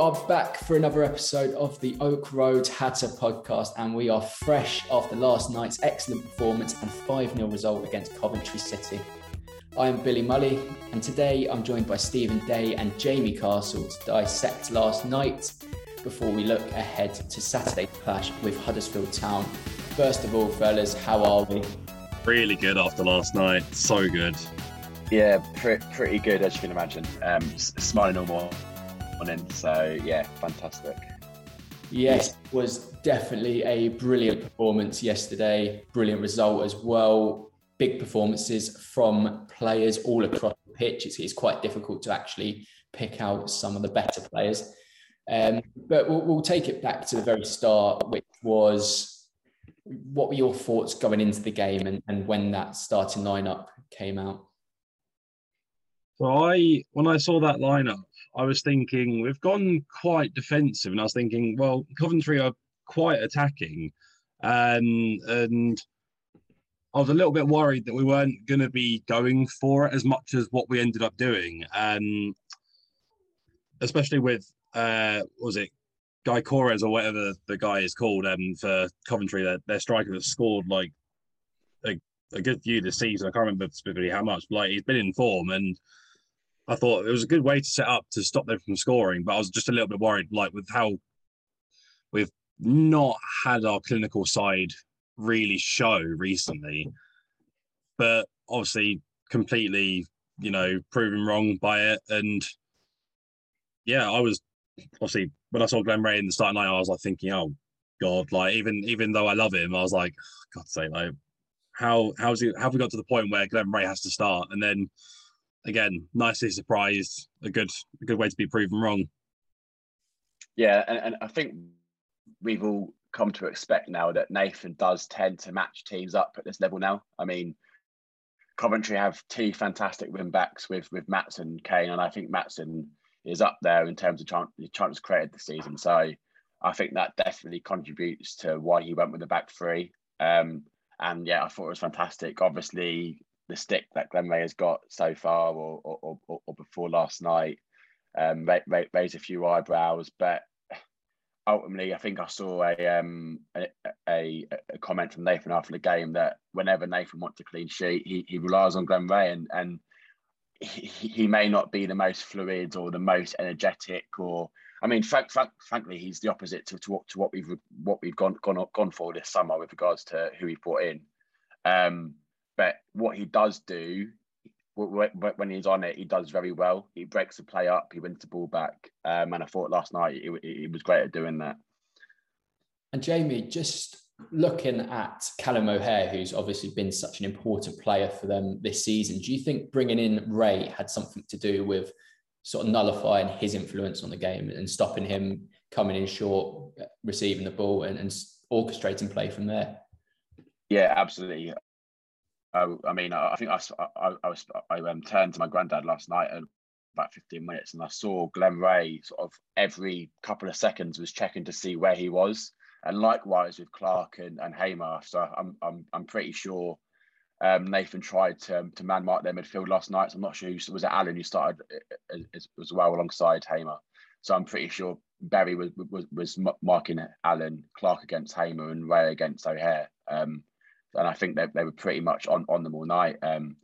are back for another episode of the Oak Road Hatter podcast, and we are fresh after last night's excellent performance and 5 0 result against Coventry City. I am Billy Mully, and today I'm joined by Stephen Day and Jamie Castle to dissect last night before we look ahead to Saturday's clash with Huddersfield Town. First of all, fellas, how are we? Really good after last night. So good. Yeah, pre- pretty good as you can imagine. Um, smiling no more So yeah, fantastic. Yes, was definitely a brilliant performance yesterday. Brilliant result as well. Big performances from players all across the pitch. It's, it's quite difficult to actually pick out some of the better players. Um, but we'll, we'll take it back to the very start, which was what were your thoughts going into the game and, and when that starting lineup came out? So I, when I saw that lineup, I was thinking we've gone quite defensive, and I was thinking, well, Coventry are quite attacking, um, and I was a little bit worried that we weren't going to be going for it as much as what we ended up doing, um, especially with uh, was it Guy Corez or whatever the guy is called um, for Coventry, their, their striker that scored like a, a good few this season. I can't remember specifically how much, but like he's been in form and I thought it was a good way to set up to stop them from scoring, but I was just a little bit worried, like with how we've not had our clinical side really show recently. But obviously, completely, you know, proven wrong by it. And yeah, I was obviously when I saw Glen Rea in the start night, I was like thinking, oh God, like even even though I love him, I was like, oh, God's sake, like how how's he how have we got to the point where Glen Rea has to start? And then again, nicely surprised. A good, a good way to be proven wrong. Yeah, and, and I think we've all come to expect now that Nathan does tend to match teams up at this level now. I mean, Coventry have two fantastic win backs with with Maatsen Kane, and I think Maatsen is up there in terms of chance, chances created this season. So I think that definitely contributes to why he went with the back three. Um, and yeah, I thought it was fantastic. Obviously, the stick that Glen Rea has got so far, or or, or, or before last night, um, raised a few eyebrows. But ultimately, I think I saw a um a, a, a, comment from Nathan after the game that whenever Nathan wants a clean sheet, he, he relies on Glen Ray, and and he, he may not be the most fluid or the most energetic, or I mean, frank, frank, frankly, he's the opposite to, to, what, to what we've what we've gone gone gone for this summer with regards to who he brought in. Um, but what he does do when he's on it, he does very well. He breaks the play up, he wins the ball back. Um, and I thought last night he, he was great at doing that. And Jamie, just looking at Callum O'Hare, who's obviously been such an important player for them this season, do you think bringing in Rea had something to do with sort of nullifying his influence on the game and stopping him coming in short, receiving the ball, and, and orchestrating play from there? Yeah, absolutely. I, I mean, I, think I, I, I was I um, turned to my granddad last night at about 15 minutes, and I saw Glen Rea sort of every couple of seconds was checking to see where he was and likewise with Clark and, and Hamer. So I'm I'm I'm pretty sure um, Nathan tried to, to man mark their midfield last night. So I'm not sure who was it Allen who started uh, as, as well alongside Hamer. So I'm pretty sure Berry was was, was marking Allen, Clark against Hamer, and Rea against O'Hare. Um, and I think they, they were pretty much on, on them all night. Um,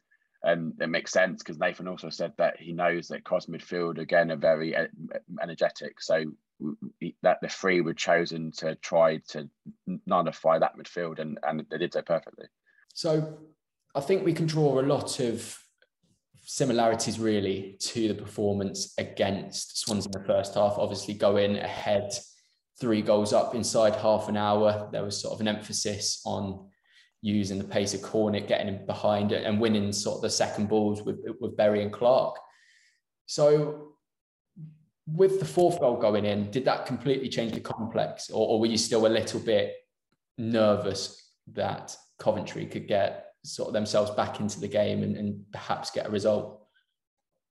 and it makes sense because Nathan also said that he knows that cross midfield again are very energetic. So that the three were chosen to try to nullify that midfield, and, and they did so perfectly. So I think we can draw a lot of similarities really to the performance against Swans in the first half. Obviously, going ahead three goals up inside half an hour. There was sort of an emphasis on using the pace of Cornick, getting behind it, and winning sort of the second balls with, with Berry and Clark. So with the fourth goal going in, did that completely change the complex, or, or, were you still a little bit nervous that Coventry could get sort of themselves back into the game and, and perhaps get a result?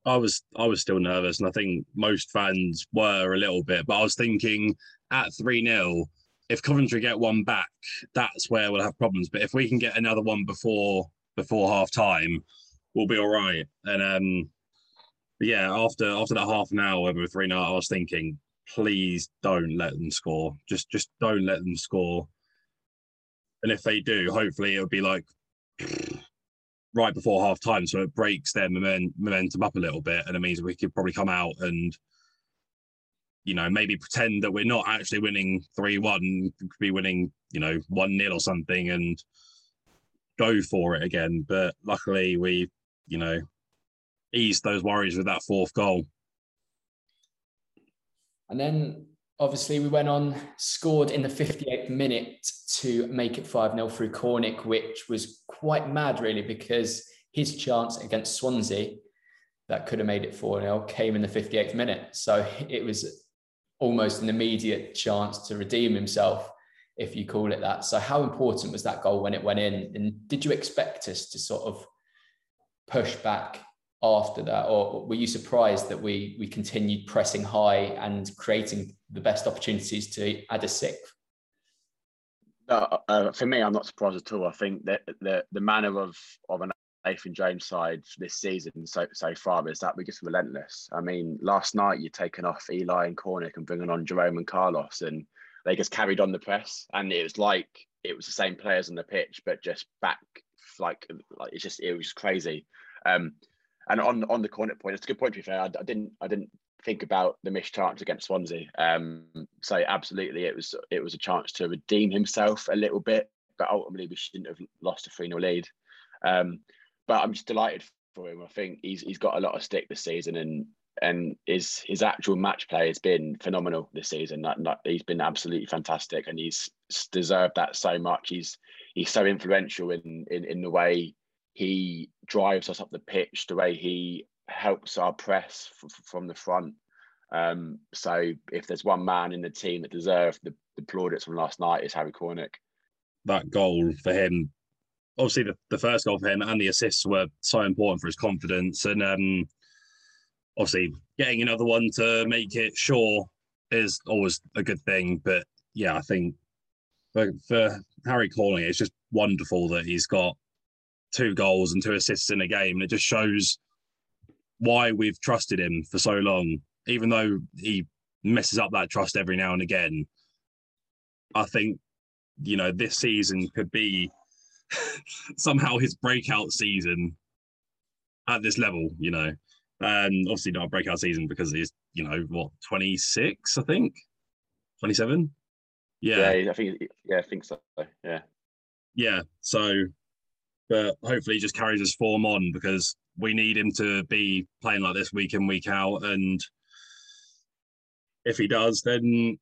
I was I was still nervous, and I think most fans were a little bit. But I was thinking at three 0 if Coventry get one back, that's where we'll have problems. But if we can get another one before before half time, we'll be all right. And um, yeah, after after that half an hour with three 0 I was thinking, please don't let them score. Just just don't let them score. And if they do, hopefully it'll be like right before half time, so it breaks their momentum up a little bit, and it means we could probably come out and you know maybe pretend that we're not actually winning three one, could be winning you know one 0 or something, and go for it again. But luckily we you know eased those worries with that fourth goal. And then obviously we went on, scored in the 58th minute to make it 5 0 through Cornick, which was quite mad, really, because his chance against Swansea that could have made it 4 0 came in the 58th minute. So it was almost an immediate chance to redeem himself, if you call it that. So, how important was that goal when it went in? And did you expect us to sort of push back after that, or were you surprised that we we continued pressing high and creating the best opportunities to add a sixth? Uh, uh, for me, I'm not surprised at all. I think that the the manner of of an Nathan Jones side this season so so far is that we're just relentless. I mean, last night you're taking off Eli and Cornick and bringing on Jerome and Carlos, and they just carried on the press, and it was like it was the same players on the pitch, but just back like like it's just it was crazy. Um, and on on the Cornick point, it's a good point to be fair. I, I didn't I didn't think about the missed chance against Swansea. Um, so absolutely, it was it was a chance to redeem himself a little bit, but ultimately we shouldn't have lost a three 0 lead. Um, but I'm just delighted for him. I think he's he's got a lot of stick this season, and and his his actual match play has been phenomenal this season. That, he's been absolutely fantastic, and he's deserved that so much. He's he's so influential in in, in the way he drives us up the pitch, the way he helps our press f- from the front. Um, so if there's one man in the team that deserved the, the plaudits from last night, is Harry Cornick. That goal for him, obviously the, the first goal for him and the assists were so important for his confidence. And um, obviously getting another one to make it sure is always a good thing. But yeah, I think for, for Harry Cornick, it's just wonderful that he's got two goals and two assists in a game. And it just shows why we've trusted him for so long, even though he messes up that trust every now and again. I think, you know, this season could be somehow his breakout season at this level, you know. And obviously not a breakout season because he's, you know, what, 26, I think? 27? Yeah. Yeah, I think yeah, I think so. Yeah. Yeah. So but hopefully he just carries his form on because we need him to be playing like this week in week out and if he does then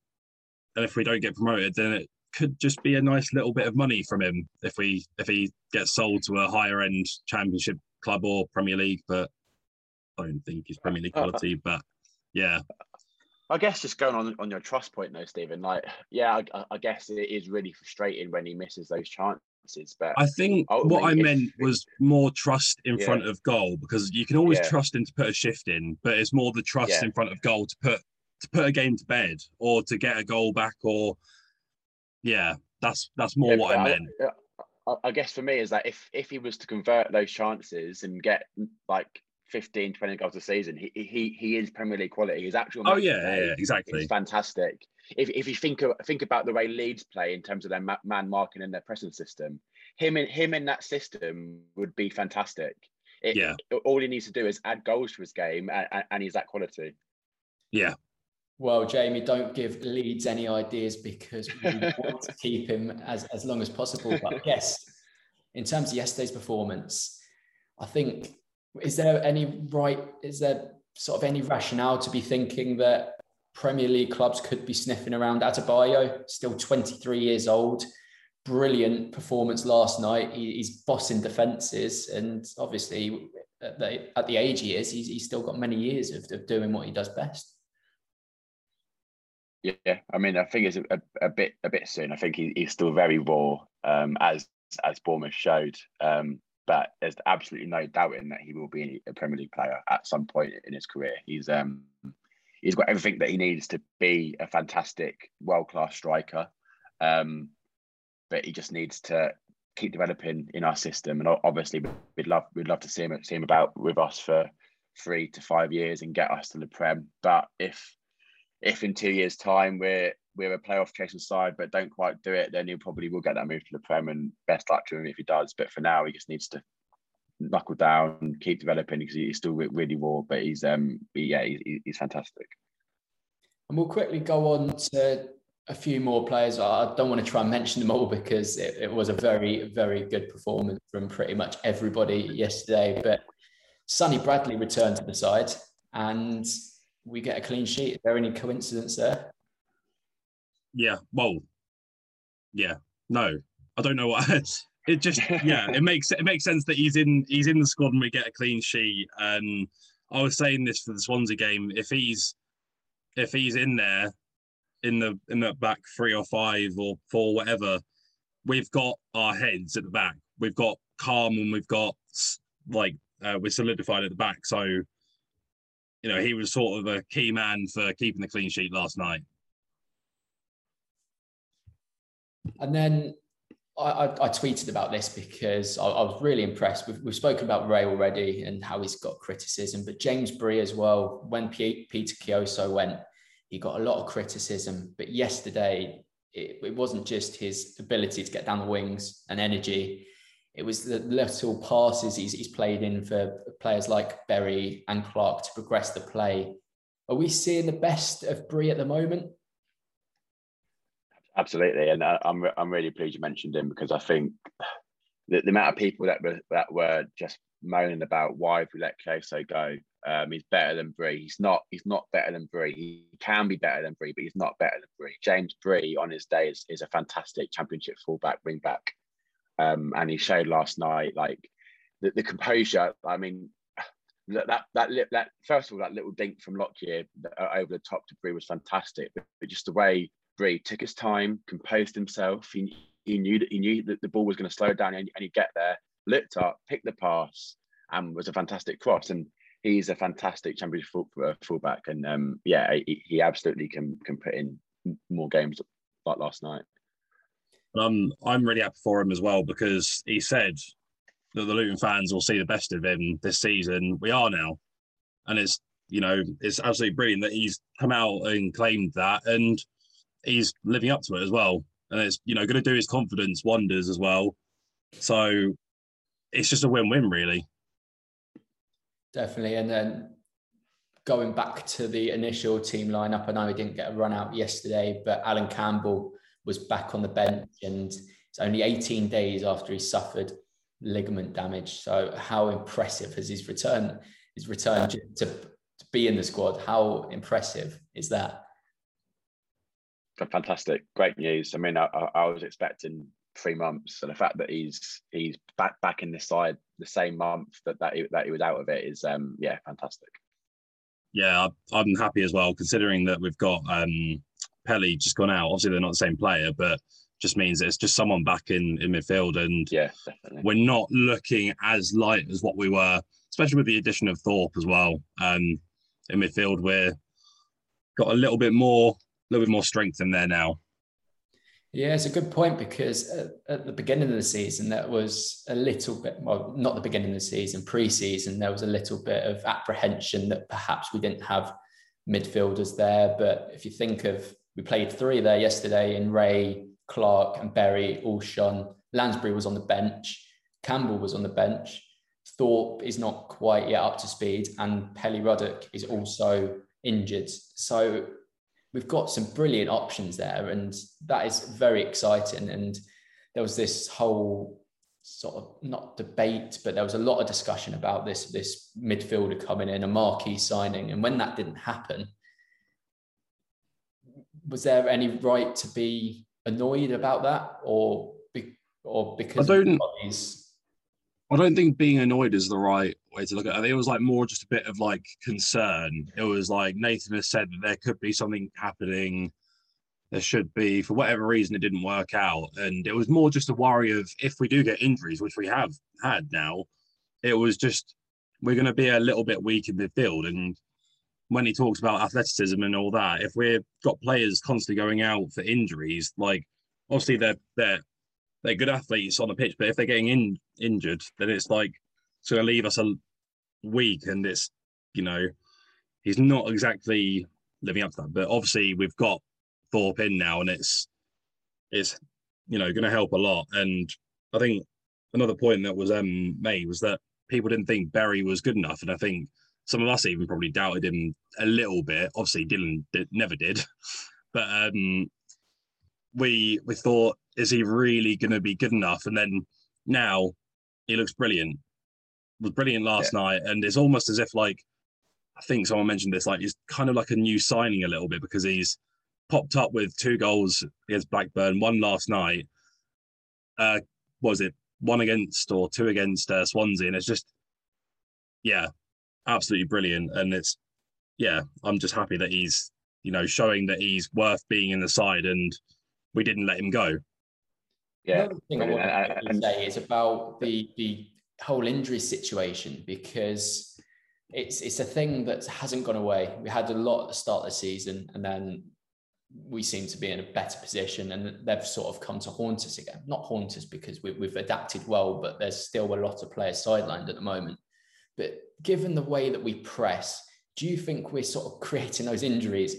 and if we don't get promoted then it could just be a nice little bit of money from him if we if he gets sold to a higher end Championship club or Premier League. But I don't think he's Premier League quality. But yeah, I guess just going on on your trust point though, Stephen. Like, yeah, I, I guess it is really frustrating when he misses those chances. But I think what I meant was more trust in yeah. front of goal because you can always yeah. trust him to put a shift in, but it's more the trust yeah. in front of goal to put to put a game to bed or to get a goal back or yeah, that's that's more what I meant. I, I guess for me is that if if he was to convert those chances and get like 15, 20 goals a season. He he he is Premier League quality. His actual oh yeah, yeah, yeah, exactly. It's fantastic. If if you think of, think about the way Leeds play in terms of their man marking and their pressing system, him in him in that system would be fantastic. It, yeah. All he needs to do is add goals to his game, and, and he's that quality. Yeah. Well, Jamie, don't give Leeds any ideas because we want to keep him as, as long as possible. But yes, in terms of yesterday's performance, I think is there any right? Is there sort of any rationale to be thinking that Premier League clubs could be sniffing around Adebayo, still 23 years old? Brilliant performance last night. He, he's bossing defences, and obviously, at the, at the, age he is, he's, he's still got many years of, of doing what he does best. Yeah, I mean, I think it's a, a, bit a bit soon. I think he, he's still very raw, um, as as Bournemouth showed. Um, but there's absolutely no doubting that he will be a Premier League player at some point in his career. He's um he's got everything that he needs to be a fantastic world class striker, um, but he just needs to keep developing in our system. And obviously, we'd love we'd love to see him see him about with us for three to five years and get us to the Prem. But if if in two years' time we're we're a playoff chasing side, but don't quite do it, then he probably will get that move to the Prem. And best luck to him if he does. But for now, he just needs to knuckle down, and keep developing because he's still really raw. But he's um yeah, he's, he's fantastic. And we'll quickly go on to a few more players. I don't want to try and mention them all because it, it was a very very good performance from pretty much everybody yesterday. But Sonny Bradley returned to the side and we get a clean sheet. Is there any coincidence there? Yeah. Well, yeah. No, I don't know what. it just yeah, it makes it makes sense that he's in he's in the squad and we get a clean sheet. And I was saying this for the Swansea game. If he's if he's in there in the in the back three or five or four, whatever, we've got our heads at the back. We've got calm and we've got like uh, we're solidified at the back. So you know he was sort of a key man for keeping the clean sheet last night. And then I, I, I tweeted about this because I, I, was really impressed. We've, we've spoken about Rea already and how he's got criticism, but James Bree as well. When P- Peter Kioso went, he got a lot of criticism. But yesterday, it, it wasn't just his ability to get down the wings and energy. It was the little passes he's, he's played in for players like Berry and Clark to progress the play. Are we seeing the best of Bree at the moment? Absolutely, and I, am I'm, I'm really pleased you mentioned him because I think the, the amount of people that were that were just moaning about why have we let Kioso go. Um, he's better than Bree. He's not. He's not better than Bree. He can be better than Bree, but he's not better than Bree. James Bree on his day is, is a fantastic Championship fullback, wing back, um, and he showed last night like the, the composure. I mean, that that that, that first of all that little dink from Lockyer uh, over the top to Bree was fantastic, but, but just the way Bree took his time, composed himself. He, he knew that he knew that the ball was going to slow down and, and he'd get there, looked up, picked the pass, and was a fantastic cross. And he's a fantastic championship full, uh, fullback. And um, yeah, he, he, absolutely can can put in more games like last night. Um, I'm really happy for him as well because he said that the Luton fans will see the best of him this season. We are now, and it's you know it's absolutely brilliant that he's come out and claimed that and he's living up to it as well. And it's, you know, going to do his confidence wonders as well. So it's just a win win, really. Definitely. And then going back to the initial team lineup, I know he didn't get a run out yesterday, but Alan Campbell was back on the bench and it's only 18 days after he suffered ligament damage. So how impressive has his return his return to, to be in the squad? How impressive is that? fantastic, great news. I mean, I, I was expecting three months, and the fact that he's he's back back in the side the same month that that he, that he was out of it is um yeah fantastic. Yeah, I'm happy as well, considering that we've got um Pelly just gone out. Obviously, they're not the same player, but just means it's just someone back in in midfield, and yeah, definitely. we're not looking as light as what we were, especially with the addition of Thorpe as well. Um, in midfield, we're got a little bit more, a little bit more strength in there now. Yeah, it's a good point because at, at, the beginning of the season, there was a little bit, well, not the beginning of the season, pre season, there was a little bit of apprehension that perhaps we didn't have midfielders there. But if you think of, we played three there yesterday in Rea, Clark, and Berry, all shone. Lansbury was on the bench, Campbell was on the bench, Thorpe is not quite yet up to speed, and Pelly Ruddock is also injured. So we've got some brilliant options there, and that is very exciting. And there was this whole sort of not debate, but there was a lot of discussion about this this midfielder coming in, a marquee signing, and when that didn't happen, was there any right to be annoyed about that, or be, or because I don't. I don't think being annoyed is the right way to look at it. it was like more just a bit of like concern. It was like Nathan has said that there could be something happening. There should be, for whatever reason, it didn't work out. And it was more just a worry of if we do get injuries, which we have had now, it was just we're going to be a little bit weak in midfield. And when he talks about athleticism and all that, if we've got players constantly going out for injuries, like obviously they're they're they're good athletes on the pitch, but if they're getting in, injured, then it's like it's going to leave us a weak, and it's you know he's not exactly living up to that. But obviously we've got Thorpe in now, and it's it's you know going to help a lot. And I think another point that was um, made was that people didn't think Berry was good enough, and I think some of us even probably doubted him a little bit. Obviously, Dylan did, never did, but um, we we thought is he really going to be good enough? And then now he looks brilliant. Was brilliant last yeah. night, and it's almost as if like I think someone mentioned this, like he's kind of like a new signing a little bit because he's popped up with two goals against Blackburn, one last night. Uh, was it one against or two against uh, Swansea? And it's just, yeah, absolutely brilliant. And it's, yeah, I'm just happy that he's, you know, showing that he's worth being in the side and we didn't let him go. Yeah. Another thing I want to say is about the the whole injury situation because it's it's a thing that hasn't gone away. We had a lot at the start of the season, and then we seem to be in a better position, and they've sort of come to haunt us again. Not haunt us because we, we've adapted well, but there's still a lot of players sidelined at the moment. But given the way that we press, do you think we're sort of creating those injuries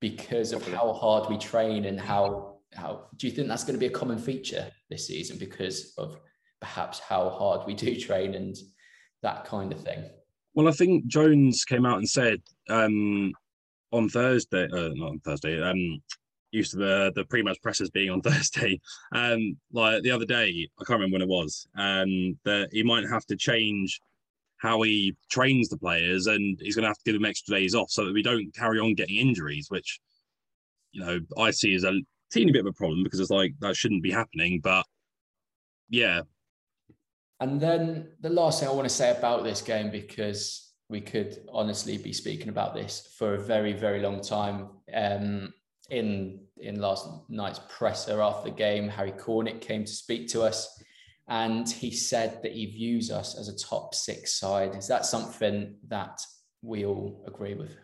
because of how hard we train and how how do you think that's going to be a common feature this season because of perhaps how hard we do train and that kind of thing? Well, I think Jones came out and said um, on Thursday, uh, not on Thursday, um, used to the the pre-match presses being on Thursday. Um, like the other day, I can't remember when it was, um, that he might have to change how he trains the players, and he's going to have to give them extra days off so that we don't carry on getting injuries, which you know I see as a teeny bit of a problem because it's like that shouldn't be happening. But yeah. And then the last thing I want to say about this game, because we could honestly be speaking about this for a very, very long time. Um, in in last night's presser after the game, Harry Cornick came to speak to us, and he said that he views us as a top six side. Is that something that we all agree with?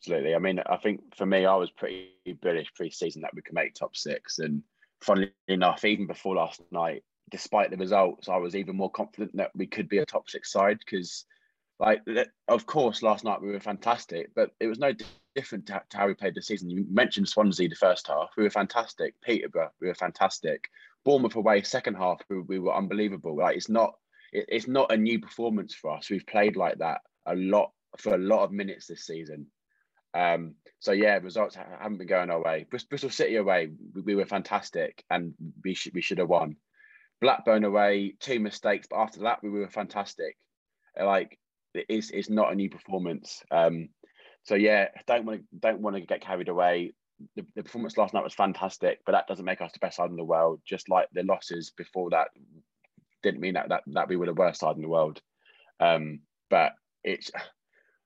absolutely. I mean, I think for me, I was pretty bullish pre-season that we could make top six, and funnily enough, even before last night, despite the results, I was even more confident that we could be a top six side because, like, of course, last night we were fantastic, but it was no different to, how we played the season. You mentioned Swansea the first half, we were fantastic. Peterborough, we were fantastic. Bournemouth away, second half, we, we were unbelievable. Like, it's not, it, it's not a new performance for us. We've played like that a lot for a lot of minutes this season. Um, so yeah, results haven't been going our way. Bristol City away, we, we were fantastic, and we should we should have won. Blackburn away, two mistakes, but after that we were fantastic. Like it's it's not a new performance. Um, so yeah, don't want to don't want to get carried away. The, the, performance last night was fantastic, but that doesn't make us the best side in the world. Just like the losses before that didn't mean that that, that we were the worst side in the world. Um, but it's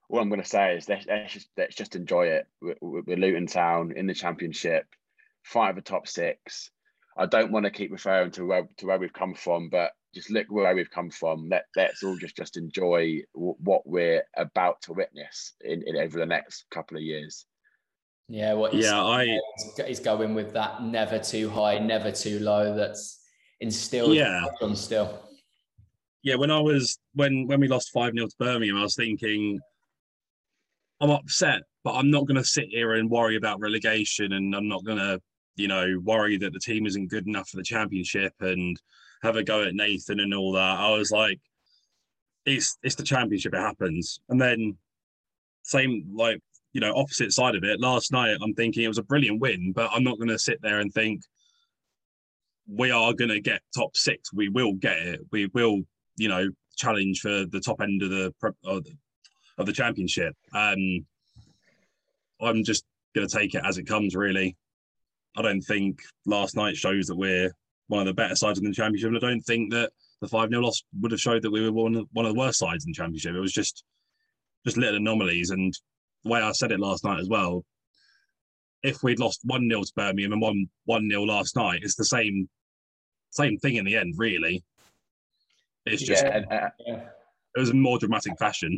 all I'm going to say is let's, let's, just let's just enjoy it. We're, we're Luton Town in the Championship, five of the top six. I don't want to keep referring to where to where we've come from, but just look where we've come from. Let let's all just just enjoy w- what we're about to witness in, in over the next couple of years. Yeah, what yeah, I he's going with that never too high, never too low. That's instilled yeah. on still. Yeah, when I was when when we lost five 0 to Birmingham, I was thinking, I'm upset, but I'm not going to sit here and worry about relegation, and I'm not going to, you know, worry that the team isn't good enough for the championship and have a go at Nathan and all that. I was like, it's it's the championship, it happens. And then same like you know opposite side of it. Last night, I'm thinking it was a brilliant win, but I'm not going to sit there and think we are going to get top six. We will get it. We will, you know, challenge for the top end of the of the, championship. Um, I'm just going to take it as it comes. Really, I don't think last night shows that we're one of the better sides in the championship. And I don't think that the five 0 loss would have showed that we were one of, one of the worst sides in the championship. It was just just little anomalies. And the way I said it last night as well, if we'd lost one 0 to Birmingham and one one 0 last night, it's the same same thing in the end, really. It's just yeah, and, uh, it was a more dramatic fashion.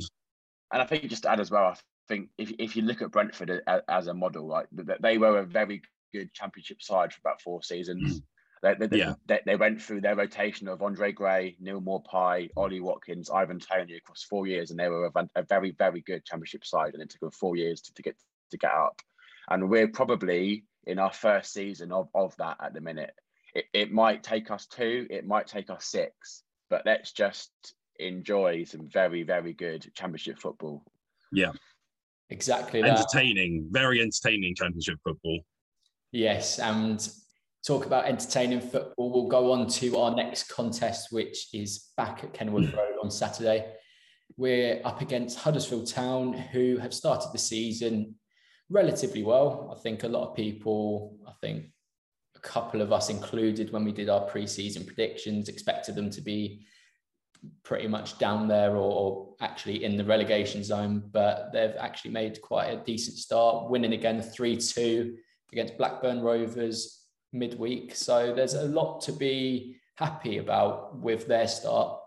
And I think just to add as well, I think if if you look at Brentford as a model, like they were a very good championship side for about four seasons. Mm. They, they, yeah. they, they, went through their rotation of Andre Gray, Neal Maupay, Ollie Watkins, Ivan Toney across four years, and they were a, a, very, very good championship side. And it took them four years to, to get to get up. And we're probably in our first season of, of that at the minute. It, it might take us two, it might take us six, but let's just enjoy some very, very good championship football. Yeah. Exactly. Entertaining, that. very entertaining championship football. Yes. And talk about entertaining football, we'll go on to our next contest, which is back at Kenilworth hmm. Road on Saturday. We're up against Huddersfield Town, who have started the season relatively well. I think a lot of people, I think a couple of us included, when we did our pre-season predictions, expected them to be pretty much down there or, or, actually in the relegation zone, but they've actually made quite a decent start, winning again 3 2 against Blackburn Rovers midweek. So there's a lot to be happy about with their start.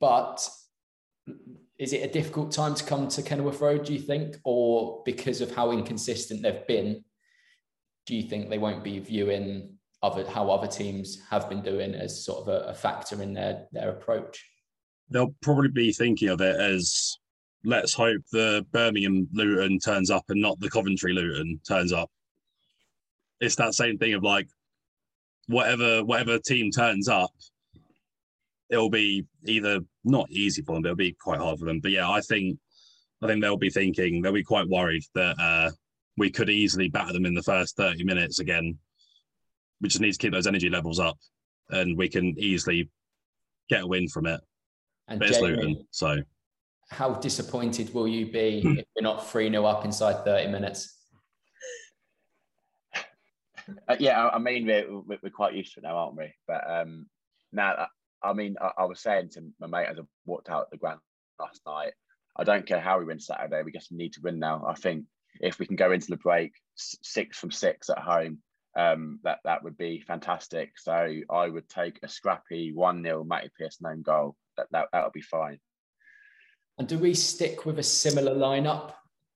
But is it a difficult time to come to Kenilworth Road, do you think? Or because of how inconsistent they've been, do you think they won't be viewing other how other teams have been doing as sort of a, a factor in their their approach? They'll probably be thinking of it as let's hope the Birmingham Luton turns up and not the Coventry Luton turns up it's that same thing of like whatever whatever team turns up, it'll be either not easy for them, but it'll be quite hard for them. But yeah, I think I think they'll be thinking they'll be quite worried that uh, we could easily batter them in the first thirty minutes again. We just need to keep those energy levels up, and we can easily get a win from it. And but Jamie, Luton, so how disappointed will you be if we're not 3 0 up inside 30 minutes? uh, yeah, I mean we're, we're quite used to it now, aren't we? But um, now, I mean, I, I, was saying to my mate as I walked out the ground last night, I don't care how we win Saturday. We just need to win now. I think if we can go into the break six from six at home, um, that that would be fantastic. So I would take a scrappy one 0 Matty Pearson own goal. That that that would be fine. And do we stick with a similar lineup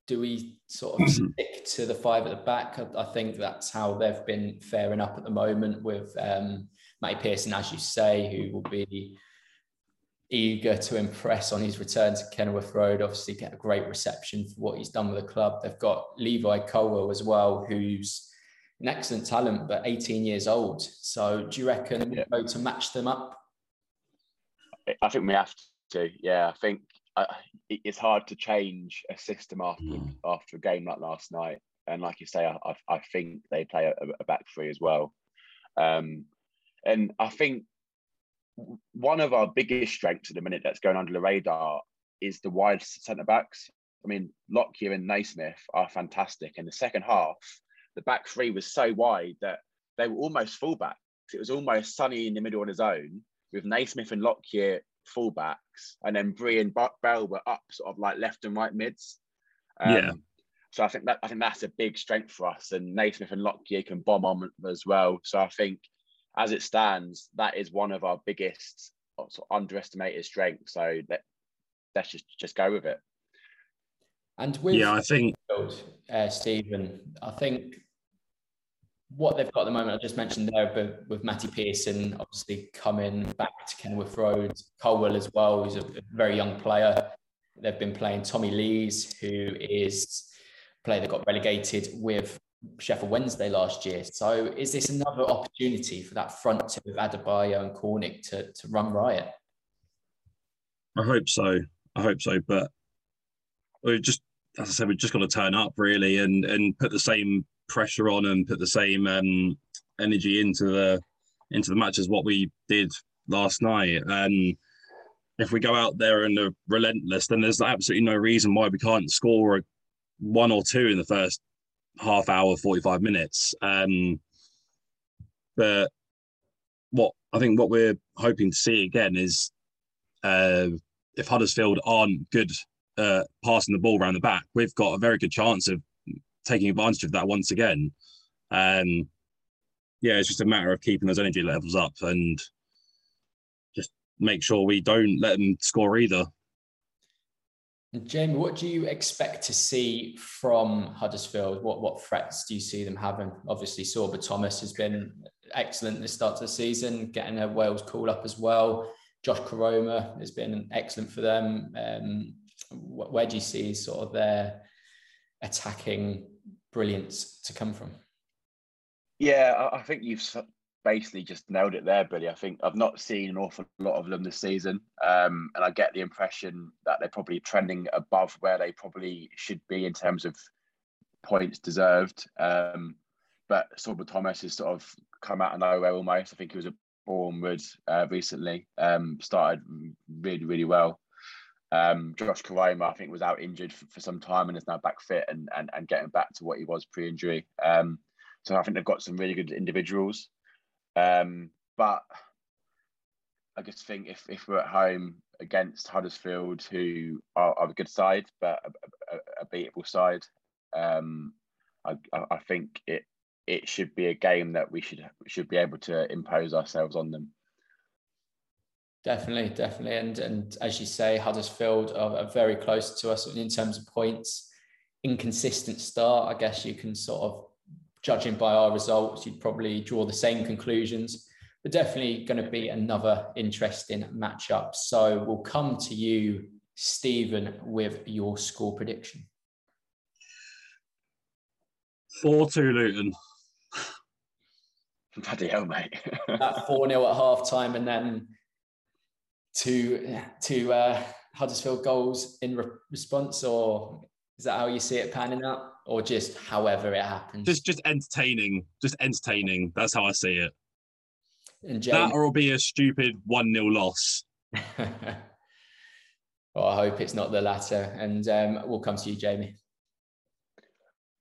do we sort of mm-hmm. stick to the five at the back? I, I, think that's how they've been faring up at the moment with um, Matty Pearson, as you say, who will be eager to impress on his return to Kenilworth Road. Obviously, get a great reception for what he's done with the club. They've got Levi Colwill as well, who's an excellent talent, but 18 years old. So, do you reckon yeah. we'll go to match them up? I think we have to. Yeah, I think it's hard to change a system after mm. after a game like last night. And like you say, I, I think they play a, a back three as well. Um, and I think one of our biggest strengths at the minute that's going under the radar is the wide centre backs. I mean, Lockyer and Naismith are fantastic. In the second half, the back three was so wide that they were almost fullbacks. It was almost Sonny in the middle on his own with Naismith and Lockyer fullbacks, and then Bree and Bell were up sort of like left and right mids. Um, yeah. So I think that I think that's a big strength for us, and Naismith and Lockyer can bomb on as well. So I think, as it stands, that is one of our biggest sort of underestimated strengths. So let let's just just go with it. And with yeah, I think uh, Stephen, I think what they've got at the moment, I just mentioned there, but with Matty Pearson obviously coming back to Kenilworth Road, Colwill as well, who's a very young player. They've been playing Tommy Lees, who is a player that got relegated with Sheffield Wednesday last year. So is this another opportunity for that front two of Adebayo and Cornick to, to run riot? I hope so. I hope so. But we just, as I said, we've just got to turn up really and and put the same pressure on and put the same um, energy into the into the match as what we did last night. And if we go out there and are relentless, then there's absolutely no reason why we can't score one or two in the first half hour, 45 minutes. Um, but what I think what we're hoping to see again is uh, if Huddersfield aren't good uh, passing the ball around the back, we've got a very good chance of taking advantage of that once again. Um, yeah, it's just a matter of keeping those energy levels up and just make sure we don't let them score either. Jamie, what do you expect to see from Huddersfield? What what threats do you see them having? Obviously, Sorba Thomas has been excellent this start to the season, getting a Wales call up as well. Josh Koroma has been excellent for them. Um, where do you see sort of their attacking brilliance to come from? Yeah, I think you've basically just nailed it there, Billy. I think I've not seen an awful lot of them this season, um, and I get the impression that they're probably trending above where they probably should be in terms of points deserved. Um, but Sorba Thomas has sort of come out of nowhere almost. I think he was a Bournemouth uh, recently. Um, started really, really well. Um, Josh Koroma, I think, was out injured for, for, some time and is now back fit and, and, and getting back to what he was pre injury. Um, so I think they've got some really good individuals. Um, but I just think if, if we're at home against Huddersfield, who are, are a good side, but a, a, a beatable side, um, I, I think it it should be a game that we should should be able to impose ourselves on them. Definitely, definitely, and and as you say, Huddersfield are, are, very close to us in terms of points. Inconsistent start, I guess you can sort of judging by our results, you'd probably draw the same conclusions. But definitely going to be another interesting matchup. So we'll come to you, Stephen, with your score prediction. Four two Luton. Bloody hell, mate. that 4 0 at half time and then two, two uh, Huddersfield goals in re- response, or is that how you see it panning out? Or just however it happens? Just just entertaining. Just entertaining. That's how I see it. And James, that or it'll be a stupid 1 0 loss. well, I hope it's not the latter. And um, we'll come to you, Jamie.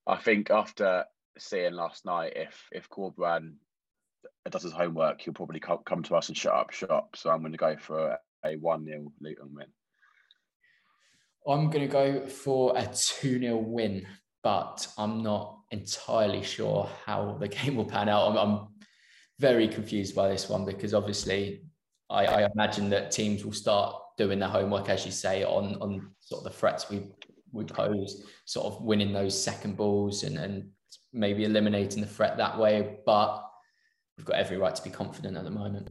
I think after seeing last night, if if Corberan does his homework, he'll probably come to us and shut up shop. So I'm going to go for a 1 0 Luton win. I'm going to go for a 2 0 win, but I'm not entirely sure how the game will pan out. I'm, I'm very confused by this one because obviously I, I, imagine that teams will start doing their homework, as you say, on, on sort of the threats we, we pose, sort of winning those second balls and, and maybe eliminating the threat that way. But we've got every right to be confident at the moment.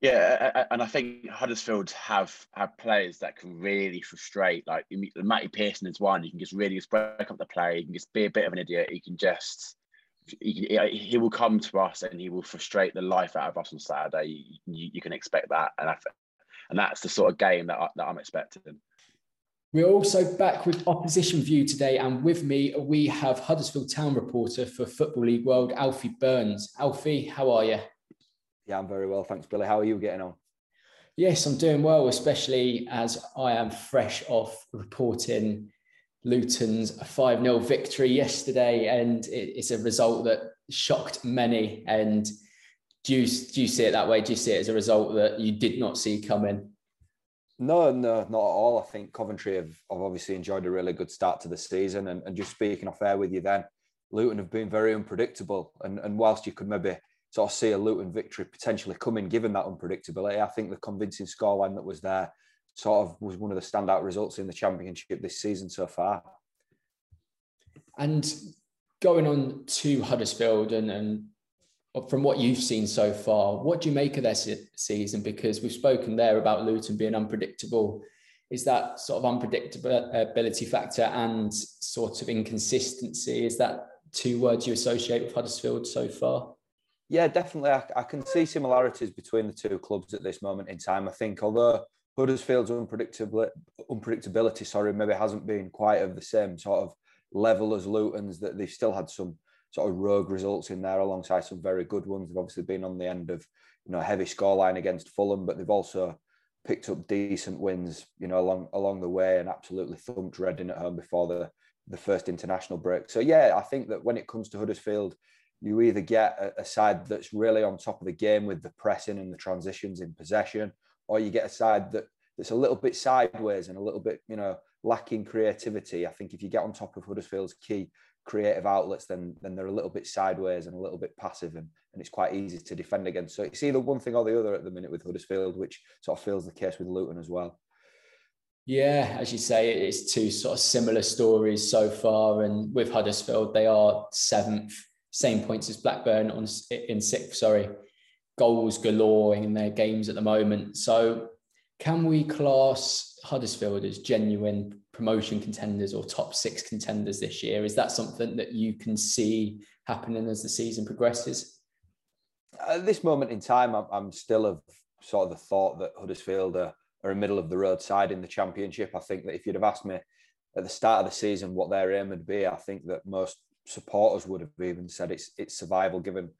Yeah, and I think Huddersfield have have players that can really frustrate. Like Matty Pearson is one. He can just really just break up the play. He can just be a bit of an idiot. He can just he, he uh, will come to us and he will frustrate the life out of us on Saturday. You, you can expect that, and I, and that's the sort of game that, I, that I'm expecting. We're also back with Opposition View today, and with me we have Huddersfield Town reporter for Football League World, Alfie Burns. Alfie, how are you? Yeah, I'm very well, thanks, Billy. How are you getting on? Yes, I'm doing well, especially as I am fresh off reporting Luton's 5 0 victory yesterday, and it's a result that shocked many. And do you, do you see it that way? Do you see it as a result that you did not see coming? No, no, not at all. I think Coventry have, have obviously enjoyed a really good start to the season. And, and just speaking off air with you then, Luton have been very unpredictable. And, and whilst you could maybe sort of see a Luton victory potentially coming, given that unpredictability, I think the convincing scoreline that was there sort of was one of the standout results in the championship this season so far. And going on to Huddersfield and, and from what you've seen so far, what do you make of their season? Because we've spoken there about Luton being unpredictable. Is that sort of unpredictability factor and sort of inconsistency? Is that two words you associate with Huddersfield so far? Yeah, definitely. I, I can see similarities between the two clubs at this moment in time. I think although Huddersfield's unpredictability, unpredictability, sorry, maybe hasn't been quite of the same sort of level as Luton's, that they've still had some sort of rogue results in there alongside some very good ones. They've obviously been on the end of you know a heavy scoreline against Fulham, but they've also picked up decent wins, you know, along along the way and absolutely thumped Reading at home before the the first international break. So yeah, I think that when it comes to Huddersfield, you either get a, a side that's really on top of the game with the pressing and the transitions in possession, or you get a side that that's a little bit sideways and a little bit, you know, lacking creativity. I think if you get on top of Huddersfield's key creative outlets, then then they're a little bit sideways and a little bit passive, and, and it's quite easy to defend against. So it's either one thing or the other at the minute with Huddersfield, which sort of feels the case with Luton as well. Yeah, as you say, it's two sort of similar stories so far. And with Huddersfield, they are seventh, same points as Blackburn on in sixth. Sorry, goals galore in their games at the moment. So, can we class Huddersfield as genuine promotion contenders or top six contenders this year? Is that something that you can see happening as the season progresses? At this moment in time, I'm, still of sort of the thought that Huddersfield are, are a middle of the road side in the championship. I think that if you'd have asked me at the start of the season what their aim would be, I think that most supporters would have even said it's it's survival given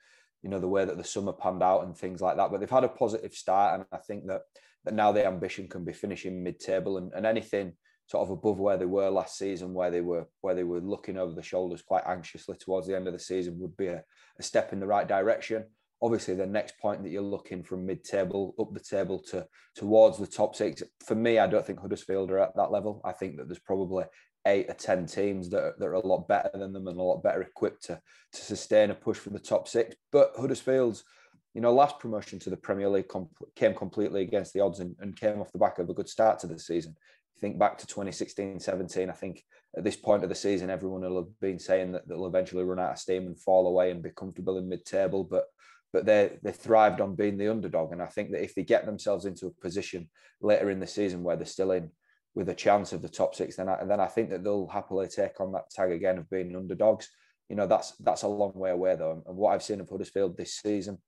you know the way that the summer panned out and things like that. But they've had a positive start, and I think that that now the ambition can be finishing mid-table and, and anything sort of above where they were last season, where they were where they were looking over the shoulders quite anxiously towards the end of the season, would be a, a step in the right direction. Obviously, the next point that you're looking from mid-table up the table to towards the top six. For me, I don't think Huddersfield are at that level. I think that there's probably eight or ten teams that are, that are a lot better than them and a lot better equipped to to sustain a push for the top six. But Huddersfield's you know, last promotion to the Premier League came completely against the odds and, and, came off the back of a good start to the season think back to 2016 17 i think at this point of the season everyone will have been saying that they'll eventually run out of steam and fall away and be comfortable in mid-table but but they they thrived on being the underdog and i think that if they get themselves into a position later in the season where they're still in with a chance of the top six then I, then I think that they'll happily take on that tag again of being underdogs you know that's that's a long way away though and what i've seen of huddersfield this season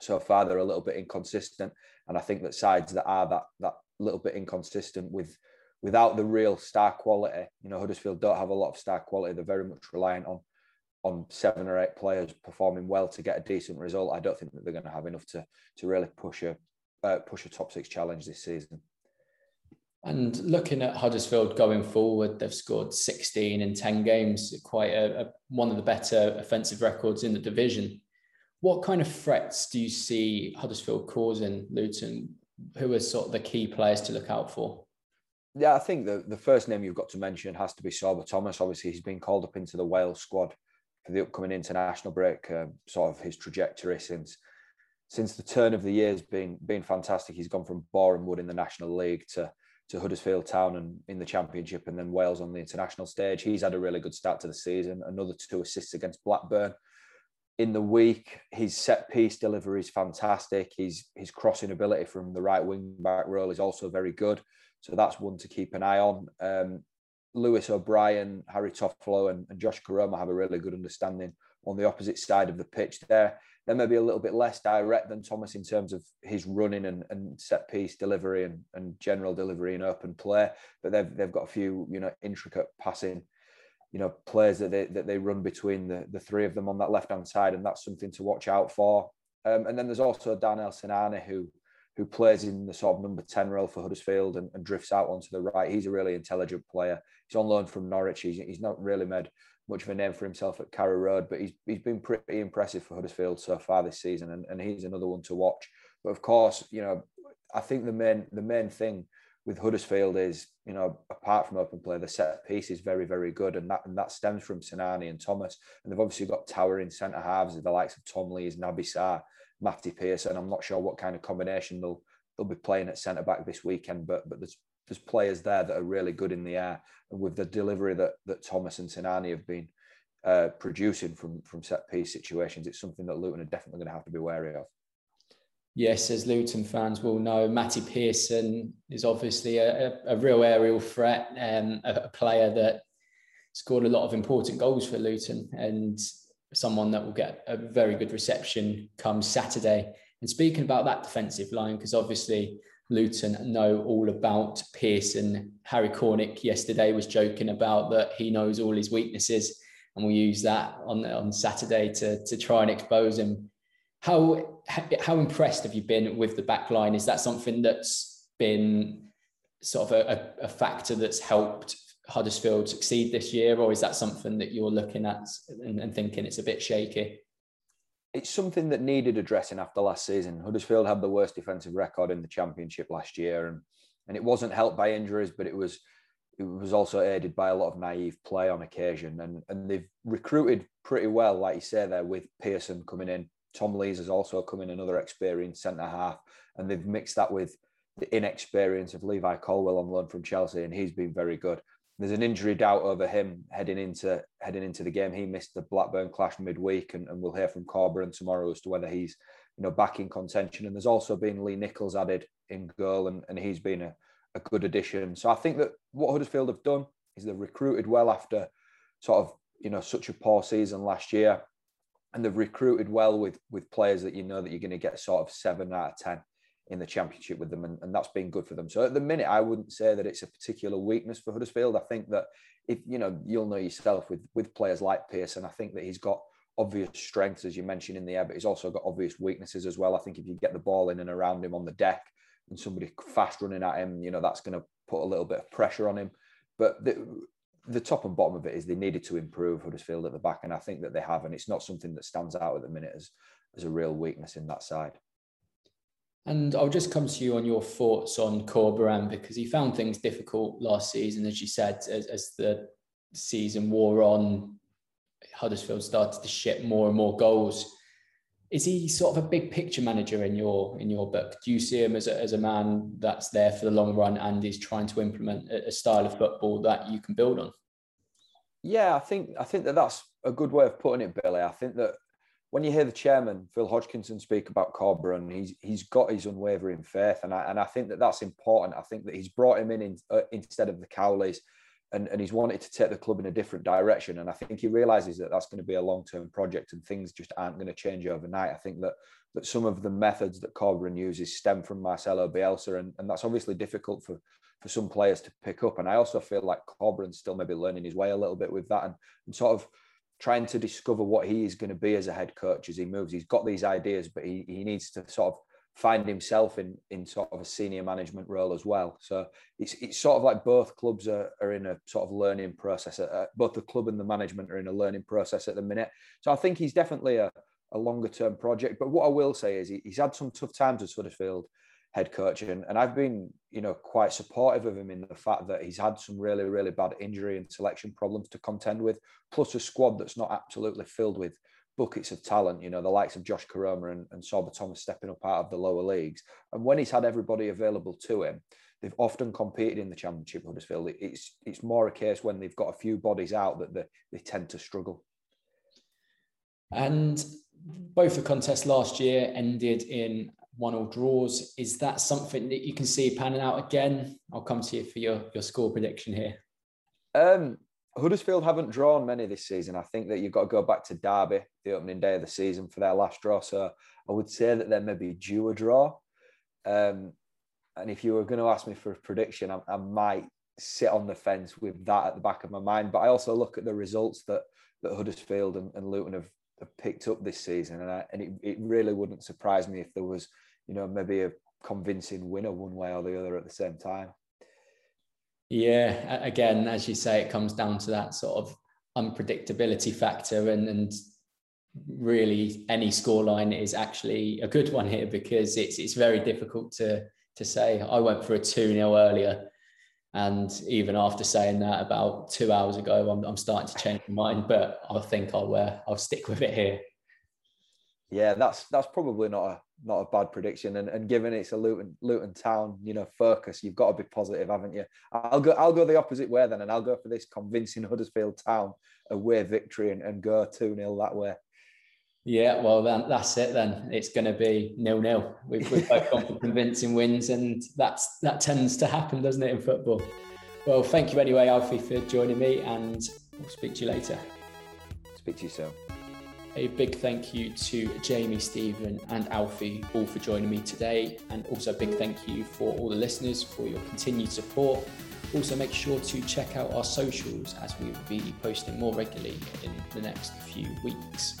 so far they're a little bit inconsistent and i think that sides that are that that little bit inconsistent with without the real star quality, you know, Huddersfield don't have a lot of star quality. They're very much reliant on on seven or eight players performing well to get a decent result. I don't think that they're going to have enough to to really push a uh, push a top six challenge this season. And looking at Huddersfield going forward, they've scored 16 in 10 games, quite a, a, one of the better offensive records in the division. What kind of threats do you see Huddersfield causing Luton? Who are sort of the key players to look out for? Yeah, I think the, the first name you've got to mention has to be Sorba Thomas. Obviously, he's been called up into the Wales squad for the upcoming international break. Um, sort of his trajectory since since the turn of the year has been been fantastic. He's gone from Boreham Wood in the National League to to Huddersfield Town and in the Championship, and then Wales on the international stage. He's had a really good start to the season. Another two assists against Blackburn in the week. His set piece delivery is fantastic. His his crossing ability from the right wing back role is also very good. So that's one to keep an eye on. Um, Lewis O'Brien, Harry Toffolo, and, and Josh Koroma have a really good understanding on the opposite side of the pitch there. They may be a little bit less direct than Thomas in terms of his running and, and set piece delivery and, and general delivery and open play, but they've they've got a few you know intricate passing, you know plays that they that they run between the the three of them on that left hand side, and that's something to watch out for. Um, and then there's also Danel Sinani who who plays in the sort of number 10 role for Huddersfield and, and drifts out onto the right. He's a really intelligent player. He's on loan from Norwich. He's, he's not really made much of a name for himself at Carrow Road, but he's, he's been pretty impressive for Huddersfield so far this season, and, and he's another one to watch. But of course, you know, I think the main the main thing with Huddersfield is, you know, apart from open play, the set piece is very, very good, and that and that stems from Sinani and Thomas, and they've obviously got towering centre halves, the likes of Tom Lees, Naby Sarr, Matty Pearson. And I'm not sure what kind of combination they'll they'll be playing at centre back this weekend, but but there's there's players there that are really good in the air, and with the delivery that that Thomas and Sinani have been uh, producing from from set piece situations, it's something that Luton are definitely going to have to be wary of. Yes, as Luton fans will know, Matty Pearson is obviously a, a, a real aerial threat, um, a, a, player that scored a lot of important goals for Luton and someone that will get a very good reception come Saturday. And speaking about that defensive line, because obviously Luton know all about Pearson. Harry Cornick yesterday was joking about that he knows all his weaknesses, and we'll use that on, on Saturday to, to try and expose him how how impressed have you been with the back line? Is that something that's been sort of a, a factor that's helped Huddersfield succeed this year, or is that something that you're looking at and, and, thinking it's a bit shaky? It's something that needed addressing after last season. Huddersfield had the worst defensive record in the championship last year, and and it wasn't helped by injuries, but it was it was also aided by a lot of naive play on occasion, and and they've recruited pretty well, like you say there, with Pearson coming in Tom Lees has also come in another experienced centre half, and they've mixed that with the inexperience of Levi Colwill on loan from Chelsea, and he's been very good. There's an injury doubt over him heading into heading into the game. He missed the Blackburn clash midweek, and, and we'll hear from Corberan tomorrow as to whether he's you know back in contention. And there's also been Lee Nicholls added in goal, and, and he's been a, a good addition. So I think that what Huddersfield have done is they've recruited well after sort of you know such a poor season last year and they've recruited well with with players that you know that you're going to get sort of seven out of ten in the championship with them, and, and that's been good for them. So at the minute, I wouldn't say that it's a particular weakness for Huddersfield. I think that if you know, you'll know yourself with with players like Pearson. I think that he's got obvious strengths, as you mentioned in the air, but he's also got obvious weaknesses as well. I think if you get the ball in and around him on the deck and somebody fast running at him, you know, that's going to put a little bit of pressure on him. But the, the top and bottom of it is they needed to improve Huddersfield at the back, and I think that they have, and it's not something that stands out at the minute as as a real weakness in that side. And I'll just come to you on your thoughts on Corberan because he found things difficult last season, as you said, as, as the season wore on. Huddersfield started to ship more and more goals is he sort of a big picture manager in your in your book? Do you see him as a, as a man that's there for the long run and is trying to implement a, a style of football that you can build on? Yeah, I think I think that that's a good way of putting it, Billy. I think that when you hear the chairman Phil Hodgkinson speak about Corberan, he's he's got his unwavering faith, and I and I think that that's important. I think that he's brought him in, in uh, instead of the Cowleys and, and he's wanted to take the club in a different direction. And I think he realizes that that's going to be a long term project and things just aren't going to change overnight. I think that that some of the methods that Corberan uses stem from Marcelo Bielsa, and, and that's obviously difficult for, for some players to pick up. And I also feel like Corberan's still maybe learning his way a little bit with that and, and sort of trying to discover what he is going to be as a head coach as he moves. He's got these ideas, but he, he needs to sort of find himself in in sort of a senior management role as well. So it's it's sort of like both clubs are, are in a sort of learning process. Uh, both the club and the management are in a learning process at the minute. So I think he's definitely a, a longer term project. But what I will say is he, he's had some tough times as Huddersfield head coach and, and I've been you know quite supportive of him in the fact that he's had some really really bad injury and selection problems to contend with plus a squad that's not absolutely filled with buckets of talent, you know, the likes of Josh Koroma and, and Sorba Thomas stepping up out of the lower leagues. And when he's had everybody available to him, they've often competed in the championship, Huddersfield. It's it's more a case when they've got a few bodies out that they, they tend to struggle. And both the contests last year ended in one all draws. Is that something that you can see panning out again? I'll come to you for your, your score prediction here. Um, Huddersfield haven't drawn many this season. I think that you've got to go back to Derby, the opening day of the season, for their last draw. So I would say that they're maybe due a draw. Um, and if you were going to ask me for a prediction, I, I, might sit on the fence with that at the back of my mind. But I also look at the results that, that Huddersfield and, and Luton have, have, picked up this season. And, I, and it, it really wouldn't surprise me if there was, you know, maybe a convincing winner one way or the other at the same time. Yeah, again, as you say, it comes down to that sort of unpredictability factor, and and really any scoreline is actually a good one here because it's it's very difficult to to say. I went for a two 0 earlier, and even after saying that about two hours ago, I'm, I'm starting to change my mind. But I think I'll uh, I'll stick with it here. Yeah, that's that's probably not a not a bad prediction. And, and given it's a Luton Luton town, you know, focus, you've got to be positive, haven't you? I'll go I'll go the opposite way then, and I'll go for this convincing Huddersfield Town away victory and, and go 2 0 that way. Yeah, well, then that's it. Then it's going to be nil nil. We've, we've both gone for convincing wins, and that's that tends to happen, doesn't it, in football? Well, thank you anyway, Alfie, for joining me, and we'll speak to you later. Speak to you soon. A big thank you to Jamie, Stephen, and Alfie all for joining me today. And also a big thank you for all the listeners for your continued support. Also, make sure to check out our socials as we will be posting more regularly in the next few weeks.